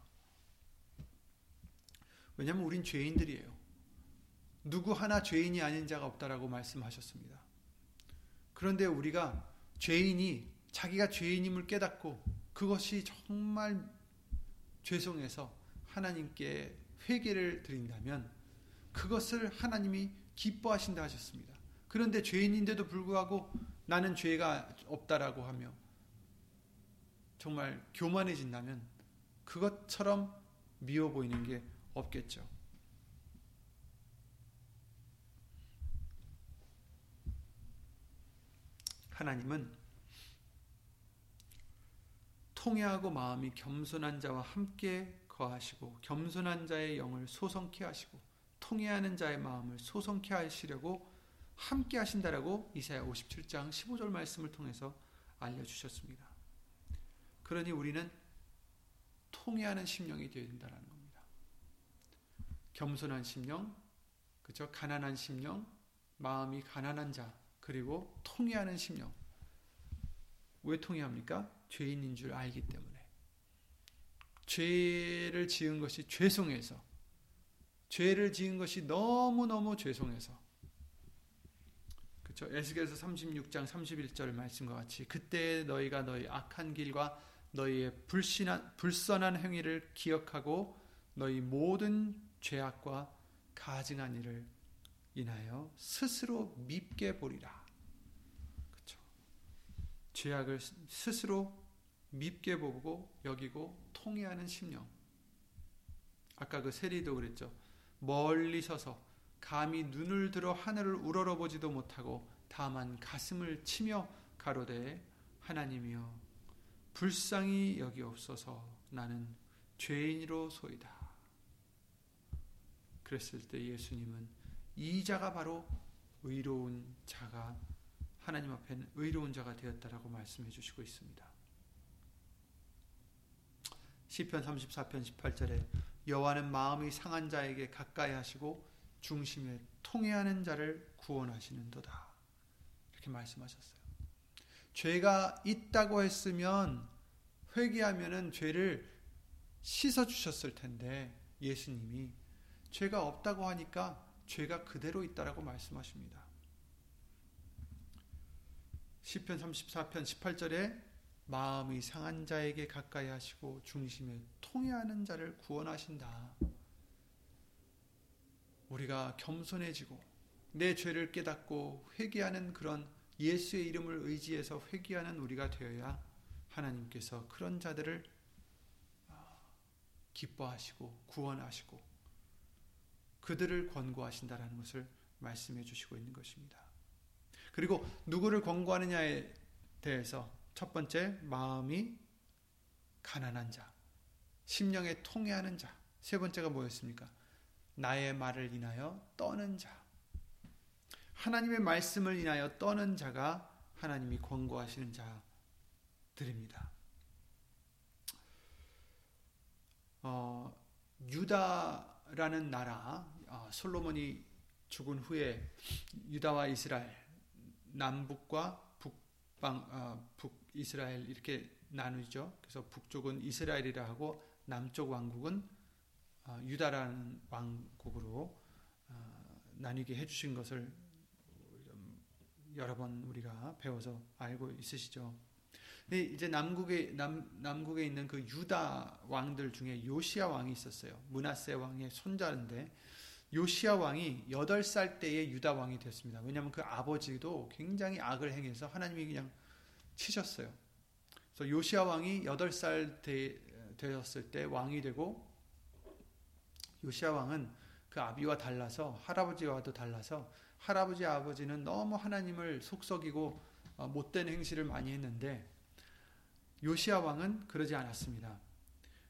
왜냐하면 우린 죄인들이에요. 누구 하나 죄인이 아닌 자가 없다라고 말씀하셨습니다. 그런데 우리가 죄인이 자기가 죄인임을 깨닫고 그것이 정말 죄송해서 하나님께 회개를 드린다면 그것을 하나님이 기뻐하신다 하셨습니다. 그런데 죄인인데도 불구하고 나는 죄가 없다라고 하며 정말 교만해진다면 그것처럼 미워 보이는 게 없겠죠. 하나님은 통회하고 마음이 겸손한 자와 함께 거하시고 겸손한 자의 영을 소성케 하시고 통회하는 자의 마음을 소성케 하시려고 함께 하신다라고 이사야 57장 15절 말씀을 통해서 알려 주셨습니다. 그러니 우리는 통회하는 심령이 되어야 된다는 겁니다. 겸손한 심령, 그죠? 가난한 심령, 마음이 가난한 자, 그리고 통회하는 심령. 왜 통회합니까? 죄인인 줄 알기 때문에. 죄를 지은 것이 죄송해서. 죄를 지은 것이 너무너무 죄송해서. 그렇죠? 에스겔서 36장 31절 말씀과 같이 그때 너희가 너희 악한 길과 너희의 불신한 불선한 행위를 기억하고 너희 모든 죄악과 가증한 일을 인하여 스스로 밉게 보리라. 그렇죠. 죄악을 스스로 밉게 보고 여기고 통해하는 심령. 아까 그 세리도 그랬죠. 멀리 서서 감히 눈을 들어 하늘을 우러러보지도 못하고 다만 가슴을 치며 가로되 하나님이여 불쌍히 여기옵소서 나는 죄인으로 소이다. 그랬을 때 예수님은 이 자가 바로 의로운 자가 하나님 앞에는 의로운 자가 되었다라고 말씀해 주시고 있습니다. 시편 34편 18절에 여호와는 마음이 상한 자에게 가까이 하시고 중심에 통해하는 자를 구원하시는도다. 이렇게 말씀하셨어요. 죄가 있다고 했으면 회개하면은 죄를 씻어 주셨을 텐데 예수님이 죄가 없다고 하니까 죄가 그대로 있다라고 말씀하십니다. 시편 34편 18절에 마음이 상한 자에게 가까이 하시고 중심에 통해하는 자를 구원하신다. 우리가 겸손해지고 내 죄를 깨닫고 회개하는 그런 예수의 이름을 의지해서 회개하는 우리가 되어야 하나님께서 그런 자들을 아, 기뻐하시고 구원하시고 그들을 권고하신다라는 것을 말씀해 주시고 있는 것입니다. 그리고 누구를 권고하느냐에 대해서 첫 번째 마음이 가난한 자, 심령에 통해하는 자. 세 번째가 뭐였습니까? 나의 말을 인하여 떠는 자. 하나님의 말씀을 인하여 떠는 자가 하나님이 권고하시는 자들입니다. 어, 유다라는 나라, 어, 솔로몬이 죽은 후에 유다와 이스라엘, 남북과 북방, 어, 북이스라엘 이렇게 나누죠. 그래서 북쪽은 이스라엘이라 하고 남쪽 왕국은 어, 유다라는 왕국으로 어, 나뉘게 해주신 것을 여러 번 우리가 배워서 알고 있으시죠. 근데 이제 남국에 남 남국에 있는 그 유다 왕들 중에 요시아 왕이 있었어요. 문하세 왕의 손자인데 요시아 왕이 8살 때에 유다 왕이 됐습니다. 왜냐하면 그 아버지도 굉장히 악을 행해서 하나님이 그냥 치셨어요. 그래서 요시아 왕이 8살 되, 되었을 때 왕이 되고 요시아 왕은 그 아비와 달라서 할아버지와도 달라서 할아버지 아버지는 너무 하나님을 속썩이고 어, 못된 행실을 많이 했는데 요시아 왕은 그러지 않았습니다.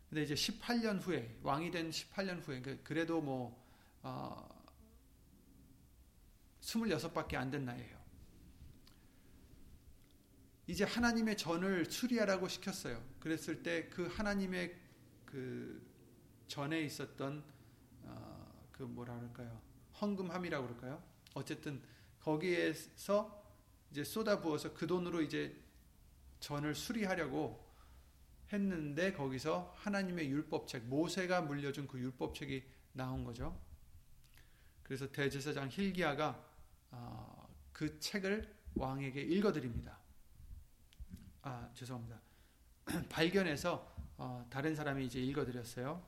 근데 이제 18년 후에 왕이 된 18년 후에 그, 그래도 뭐 어, 26밖에 안 된 나이에요. 이제 하나님의 전을 수리하라고 시켰어요. 그랬을 때 그 하나님의 그 전에 있었던 어, 그 뭐라 그럴까요? 헌금함이라고 그럴까요? 어쨌든 거기에서 이제 쏟아 부어서 그 돈으로 이제 전을 수리하려고 했는데 거기서 하나님의 율법책 모세가 물려준 그 율법책이 나온 거죠. 그래서 대제사장 힐기야가 어, 그 책을 왕에게 읽어드립니다. 아 죄송합니다. <clears throat> 발견해서 어, 다른 사람이 이제 읽어드렸어요.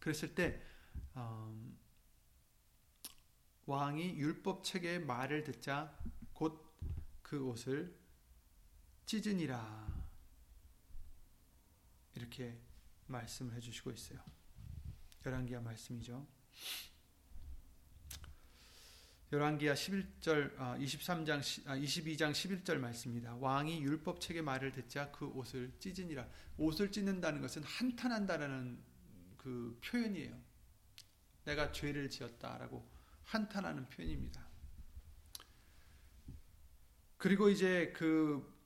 그랬을 때 어, 왕이 율법 책의 말을 듣자 곧 그 옷을 찢으니라 이렇게 말씀을 해주시고 있어요. 열왕기야 말씀이죠. 열왕기야 11절 23장 22장 11절 말씀입니다. 왕이 율법 책의 말을 듣자 그 옷을 찢으니라. 옷을 찢는다는 것은 한탄한다라는 그 표현이에요. 내가 죄를 지었다라고 한탄하는 표현입니다. 그리고 이제 그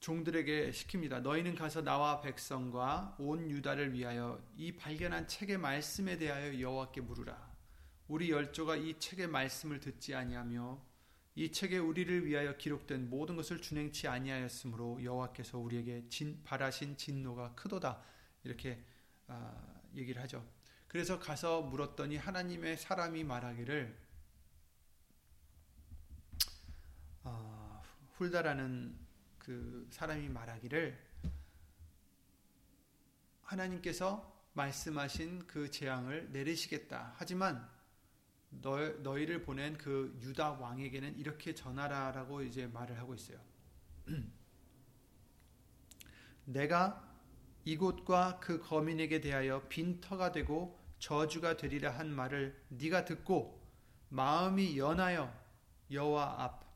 종들에게 시킵니다. 너희는 가서 나와 백성과 온 유다를 위하여 이 발견한 책의 말씀에 대하여 여호와께 물으라. 우리 열조가 이 책의 말씀을 듣지 아니하며 이 책에 우리를 위하여 기록된 모든 것을 준행치 아니하였으므로 여호와께서 우리에게 진, 바라신 진노가 크도다 이렇게 아, 얘기를 하죠. 그래서 가서 물었더니 하나님의 사람이 말하기를 어, 훌다라는 그 사람이 말하기를 하나님께서 말씀하신 그 재앙을 내리시겠다. 하지만 너, 너희를 보낸 그 유다 왕에게는 이렇게 전하라라고 이제 말을 하고 있어요. <clears throat> 내가 이곳과 그 거민에게 대하여 빈터가 되고 저주가 되리라 한 말을 네가 듣고 마음이 연하여 여호와 앞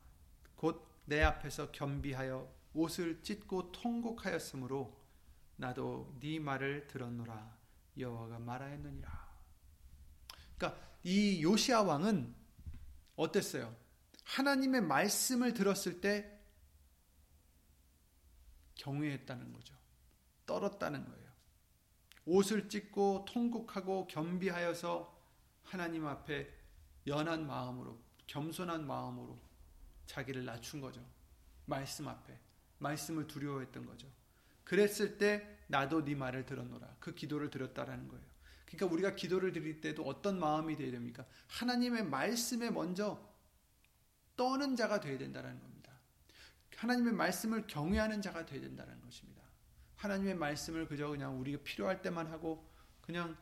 곧 내 앞에서 겸비하여 옷을 찢고 통곡하였으므로 나도 네 말을 들었노라 여호와가 말하였느니라. 그러니까 이 요시아 왕은 어땠어요? 하나님의 말씀을 들었을 때 경외했다는 거죠. 떨었다는 거예요. 옷을 찢고 통곡하고 겸비하여서 하나님 앞에 연한 마음으로 겸손한 마음으로 자기를 낮춘 거죠. 말씀 앞에 말씀을 두려워했던 거죠. 그랬을 때 나도 네 말을 들었노라. 그 기도를 드렸다라는 거예요. 그러니까 우리가 기도를 드릴 때도 어떤 마음이 되어야 됩니까? 하나님의 말씀에 먼저 떠는 자가 되어야 된다는 겁니다. 하나님의 말씀을 경외하는 자가 되어야 된다는 것입니다. 하나님의 말씀을 그저 그냥 우리가 필요할 때만 하고 그냥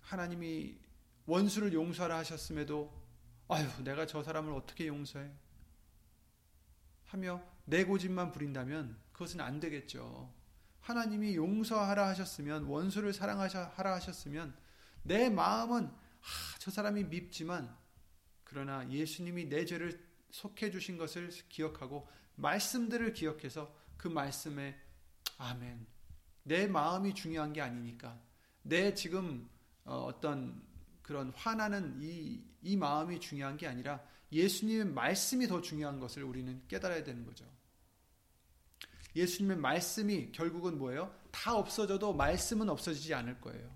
하나님이 원수를 용서하라 하셨음에도 아유 내가 저 사람을 어떻게 용서해 하며 내 고집만 부린다면 그것은 안 되겠죠. 하나님이 용서하라 하셨으면 원수를 사랑하라 하셨으면 내 마음은 아, 저 사람이 밉지만 그러나 예수님이 내 죄를 속해 주신 것을 기억하고 말씀들을 기억해서 그 말씀에 아멘. 내 마음이 중요한 게 아니니까 내 지금 어, 어떤 그런 화나는 이, 이 마음이 중요한 게 아니라 예수님의 말씀이 더 중요한 것을 우리는 깨달아야 되는 거죠. 예수님의 말씀이 결국은 뭐예요? 다 없어져도 말씀은 없어지지 않을 거예요.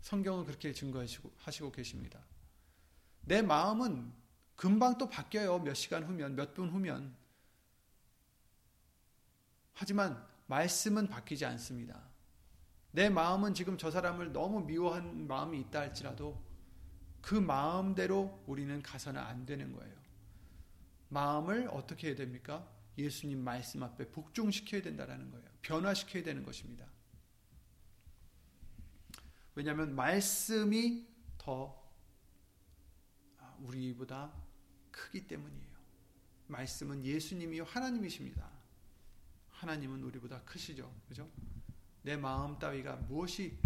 성경은 그렇게 증거하시고 하시고 계십니다. 내 마음은 금방 또 바뀌어요. 몇 시간 후면, 몇 분 후면. 하지만 말씀은 바뀌지 않습니다. 내 마음은 지금 저 사람을 너무 미워한 마음이 있다 할지라도 그 마음대로 우리는 가서는 안 되는 거예요. 마음을 어떻게 해야 됩니까? 예수님 말씀 앞에 복종시켜야 된다는 거예요. 변화시켜야 되는 것입니다. 왜냐하면 말씀이 더 우리보다 크기 때문이에요. 말씀은 예수님이 하나님이십니다. 하나님은 우리보다 크시죠. 그죠? 내 마음 따위가 무엇이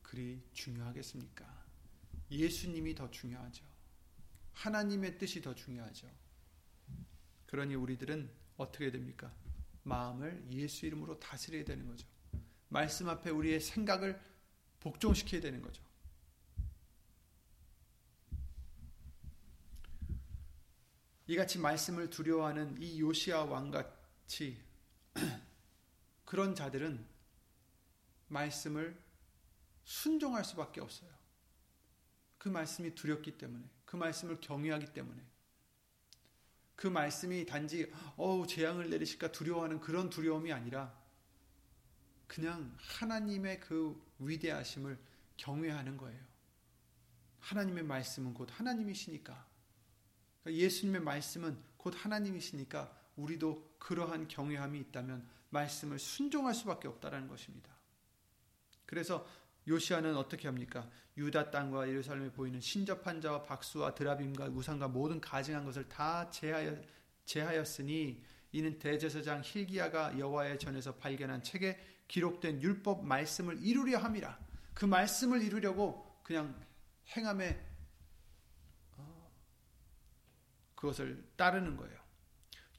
그리 중요하겠습니까? 예수님이 더 중요하죠. 하나님의 뜻이 더 중요하죠. 그러니 우리들은 어떻게 됩니까? 마음을 예수 이름으로 다스려야 되는 거죠. 말씀 앞에 우리의 생각을 복종시켜야 되는 거죠. 이같이 말씀을 두려워하는 이 요시아 왕같이 <clears throat> 그런 자들은 말씀을 순종할 수밖에 없어요. 그 말씀이 두렵기 때문에, 그 말씀을 경외하기 때문에, 그 말씀이 단지 어우 재앙을 내리실까 두려워하는 그런 두려움이 아니라 그냥 하나님의 그 위대하심을 경외하는 거예요. 하나님의 말씀은 곧 하나님이시니까 그러니까 예수님의 말씀은 곧 하나님이시니까 우리도 그러한 경외함이 있다면 말씀을 순종할 수밖에 없다라는 것입니다. 그래서 요시아는 어떻게 합니까? 유다 땅과 예루살렘에 보이는 신접한 자와 박수와 드라빔과 우상과 모든 가증한 것을 다 제하여, 제하였으니 이는 대제사장 힐기야가 여호와의 전에서 발견한 책에 기록된 율법 말씀을 이루려 함이라. 그 말씀을 이루려고 그냥 행함에 어, 그것을 따르는 거예요.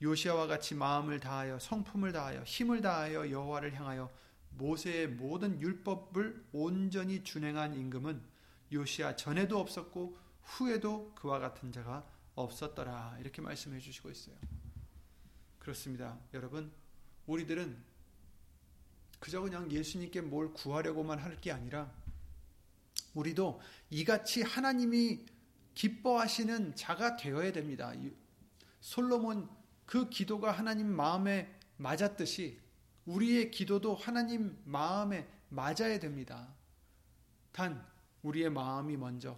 요시아와 같이 마음을 다하여 성품을 다하여 힘을 다하여 여호와를 향하여 모세의 모든 율법을 온전히 준행한 임금은 요시아 전에도 없었고 후에도 그와 같은 자가 없었더라. 이렇게 말씀해 주시고 있어요. 그렇습니다. 여러분, 우리들은 그저 그냥 예수님께 뭘 구하려고만 할 게 아니라 우리도 이같이 하나님이 기뻐하시는 자가 되어야 됩니다. 솔로몬 그 기도가 하나님 마음에 맞았듯이 우리의 기도도 하나님 마음에 맞아야 됩니다. 단 우리의 마음이 먼저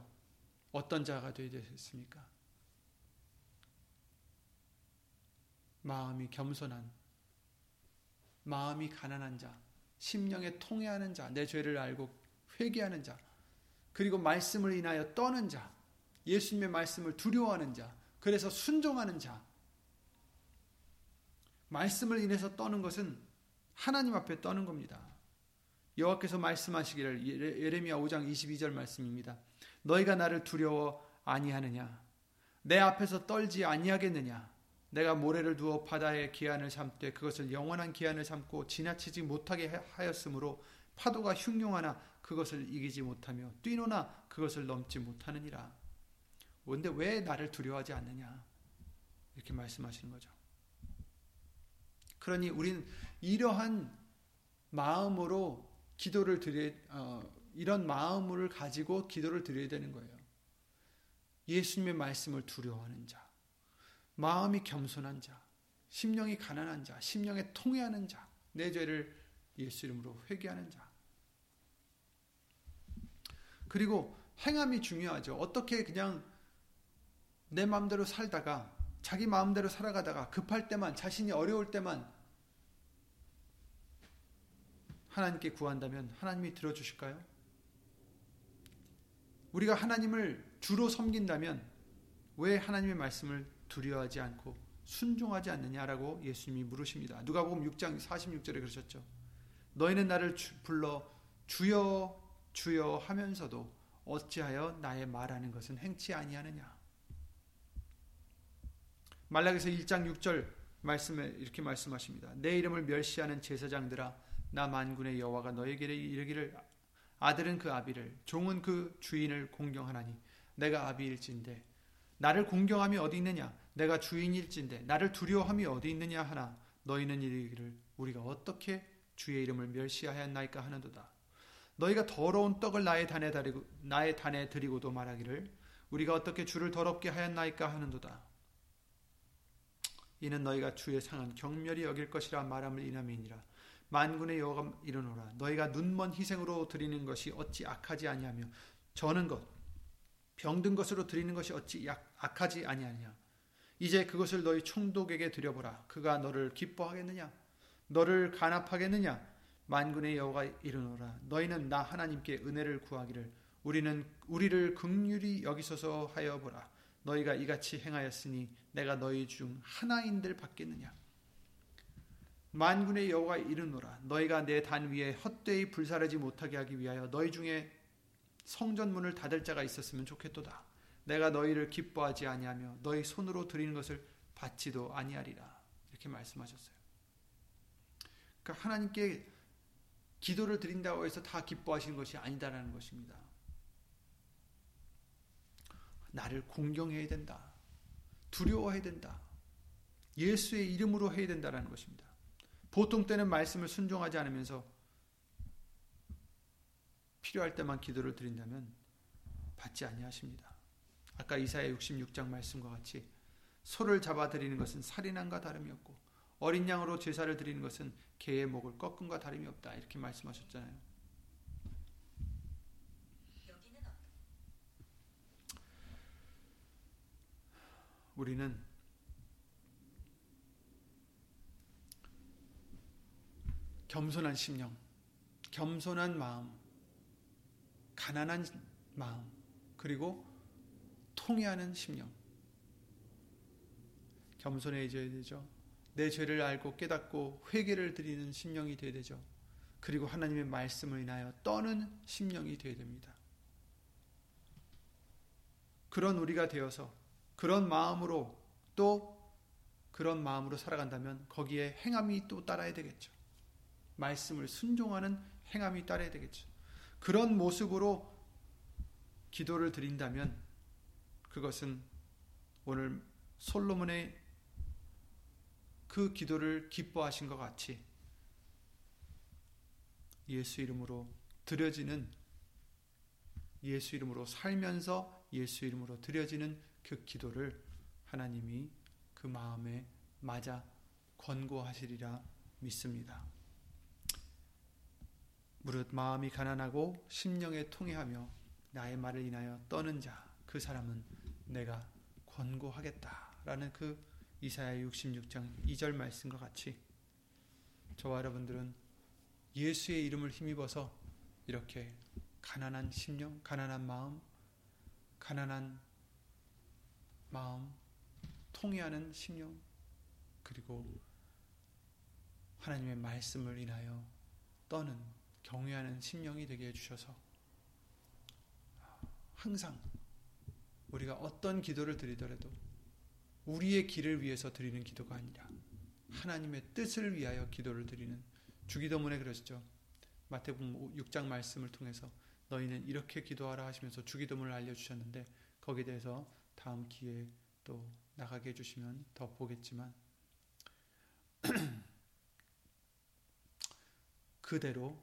어떤 자가 되어야 되겠습니까? 마음이 겸손한 마음이 가난한 자, 심령에 통해하는 자, 내 죄를 알고 회개하는 자, 그리고 말씀을 인하여 떠는 자, 예수님의 말씀을 두려워하는 자, 그래서 순종하는 자. 말씀을 인해서 떠는 것은 하나님 앞에 떠는 겁니다. 여호와께서 말씀하시기를 예레미야 5장 22절 말씀입니다. 너희가 나를 두려워 아니하느냐? 내 앞에서 떨지 아니하겠느냐? 내가 모래를 두어 바다의 기한을 삼되 그것을 영원한 기한을 삼고 지나치지 못하게 하였으므로 파도가 흉흉하나 그것을 이기지 못하며 뛰노나 그것을 넘지 못하느니라. 근데 왜 나를 두려워하지 않느냐? 이렇게 말씀하시는 거죠. 그러니 우리는 이러한 마음으로 기도를 드려 어, 이런 마음을 가지고 기도를 드려야 되는 거예요. 예수님의 말씀을 두려워하는 자, 마음이 겸손한 자, 심령이 가난한 자, 심령에 통회하는 자, 내 죄를 예수 이름으로 회개하는 자. 그리고 행함이 중요하죠. 어떻게 그냥 내 마음대로 살다가 자기 마음대로 살아가다가 급할 때만 자신이 어려울 때만 하나님께 구한다면 하나님이 들어주실까요? 우리가 하나님을 주로 섬긴다면 왜 하나님의 말씀을 두려워하지 않고 순종하지 않느냐라고 예수님이 물으십니다. 누가복음 6장 46절에 그러셨죠. 너희는 나를 주, 불러 주여 주여 하면서도 어찌하여 나의 말하는 것은 행치 아니하느냐. 말라기서 1장 6절 말씀에 이렇게 말씀하십니다. 내 이름을 멸시하는 제사장들아 나 만군의 여호와가 너에게 이르기를 아들은 그 아비를 종은 그 주인을 공경하나니 내가 아비일진데 나를 공경함이 어디 있느냐? 내가 주인일진데 나를 두려워함이 어디 있느냐 하나? 너희는 이르기를 우리가 어떻게 주의 이름을 멸시하였나이까 하는도다. 너희가 더러운 떡을 나의 단에 드리고 나의 단에 드리고도 말하기를 우리가 어떻게 주를 더럽게 하였나이까 하는도다 이는 너희가 주의 상한 경멸이 여길 것이라 말함을 인함이니라. 만군의 여호가 이르노라. 너희가 눈먼 희생으로 드리는 것이 어찌 악하지 아니하며 저는 것 병든 것으로 드리는 것이 어찌 악하지 아니하냐? 이제 그것을 너희 총독에게 드려보라. 그가 너를 기뻐하겠느냐? 너를 간합하겠느냐? 만군의 여호가 이르노라. 너희는 나 하나님께 은혜를 구하기를 우리는 우리를 극률이 여기소서 하여 보라. 너희가 이같이 행하였으니 내가 너희 중 하나인들 받겠느냐? 만군의 여호가 이르노라 너희가 내 단 위에 헛되이 불사르지 못하게 하기 위하여 너희 중에 성전 문을 닫을 자가 있었으면 좋겠도다. 내가 너희를 기뻐하지 아니하며 너희 손으로 드리는 것을 받지도 아니하리라. 이렇게 말씀하셨어요. 그러니까 하나님께 기도를 드린다고 해서 다 기뻐하시는 것이 아니다라는 것입니다. 나를 공경해야 된다 두려워해야 된다 예수의 이름으로 해야 된다라는 것입니다 보통 때는 말씀을 순종하지 않으면서 필요할 때만 기도를 드린다면 받지 아니하십니다. 아까 이사야 66장 말씀과 같이 소를 잡아 드리는 것은 살인함과 다름이 없고 어린 양으로 제사를 드리는 것은 개의 목을 꺾음과 다름이 없다. 이렇게 말씀하셨잖아요. 우리는 겸손한 심령, 겸손한 마음, 가난한 마음, 그리고 통해하는 심령. 겸손해져야 되죠. 내 죄를 알고 깨닫고 회개를 드리는 심령이 되어야 되죠. 그리고 하나님의 말씀을 인하여 떠는 심령이 되어야 됩니다. 그런 우리가 되어서 그런 마음으로 또 그런 마음으로 살아간다면 거기에 행함이 또 따라야 되겠죠. 말씀을 순종하는 행함이 따라야 되겠죠. 그런 모습으로 기도를 드린다면 그것은 오늘 솔로몬의 그 기도를 기뻐하신 것 같이 예수 이름으로 드려지는 예수 이름으로 살면서 예수 이름으로 드려지는 그 기도를 하나님이 그 마음에 맞아 권고하시리라 믿습니다. 무릇 마음이 가난하고 심령에 통해하며 나의 말을 인하여 떠는 자 그 사람은 내가 권고하겠다라는 그 이사야 66장 2절 말씀과 같이 저와 여러분들은 예수의 이름을 힘입어서 이렇게 가난한 심령, 가난한 마음, 가난한 마음, 통해하는 심령, 그리고 하나님의 말씀을 인하여 떠는 경외하는 심령이 되게 해주셔서 항상 우리가 어떤 기도를 드리더라도 우리의 길을 위해서 드리는 기도가 아니라 하나님의 뜻을 위하여 기도를 드리는 주기도문에 그러시죠. 마태복음 6장 말씀을 통해서 너희는 이렇게 기도하라 하시면서 주기도문을 알려주셨는데 거기에 대해서 다음 기회에 또 나가게 해주시면 더 보겠지만 <clears throat> 그대로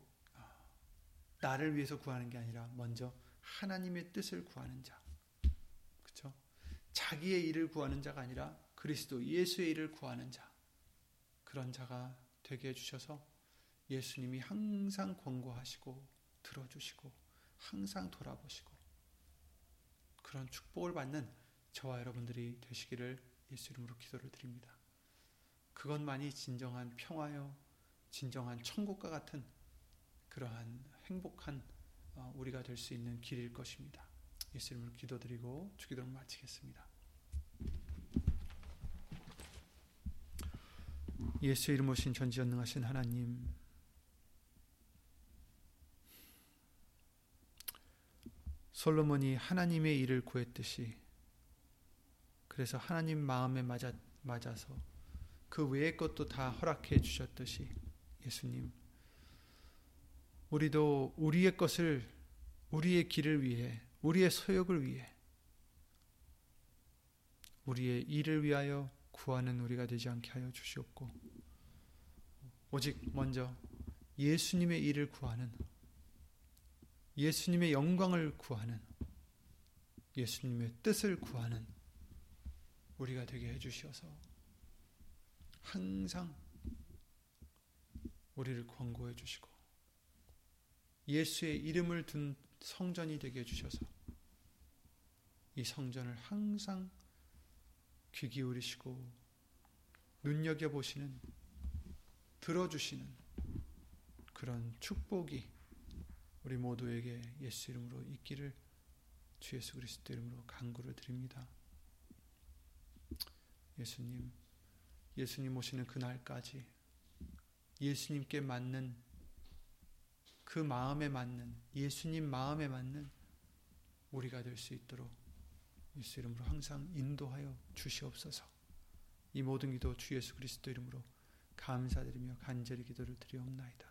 나를 위해서 구하는 게 아니라 먼저 하나님의 뜻을 구하는 자. 그렇죠? 자기의 일을 구하는 자가 아니라 그리스도 예수의 일을 구하는 자. 그런 자가 되게 해 주셔서 예수님이 항상 권고하시고 들어주시고 항상 돌아보시고 그런 축복을 받는 저와 여러분들이 되시기를 예수 이름으로 기도를 드립니다. 그것만이 진정한 평화요, 진정한 천국과 같은 그러한 행복한 어, 우리가 될 수 있는 길일 것입니다. 예수 이름으로 기도드리고 주기도를 마치겠습니다. 예수 이름 오신 전지전능하신 하나님 솔로몬이 하나님의 일을 구했듯이 그래서 하나님 마음에 맞아, 맞아서 그 외의 것도 다 허락해 주셨듯이 예수님 우리도 우리의 것을 우리의 길을 위해 우리의 소욕을 위해 우리의 일을 위하여 구하는 우리가 되지 않게 하여 주시옵고 오직 먼저 예수님의 일을 구하는 예수님의 영광을 구하는 예수님의 뜻을 구하는 우리가 되게 해주셔서 항상 우리를 권고해 주시고 예수의 이름을 둔 성전이 되게 해주셔서 이 성전을 항상 귀 기울이시고 눈여겨보시는 들어주시는 그런 축복이 우리 모두에게 예수 이름으로 있기를 주 예수 그리스도 이름으로 간구를 드립니다. 예수님, 예수님 오시는 그날까지 예수님께 맞는 그 마음에 맞는 예수님 마음에 맞는 우리가 될 수 있도록 예수 이름으로 항상 인도하여 주시옵소서. 이 모든 기도 주 예수 그리스도 이름으로 감사드리며 간절히 기도를 드리옵나이다.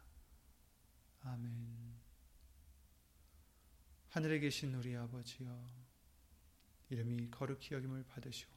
아멘. 하늘에 계신 우리 아버지여 이름이 거룩히 여김을 받으시오며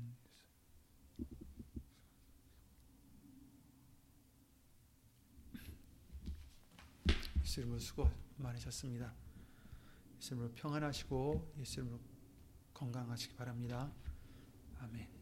예수님으로 수고 많으셨습니다. 예수님으로 평안하시고 예수님으로 건강하시기 바랍니다. 아멘.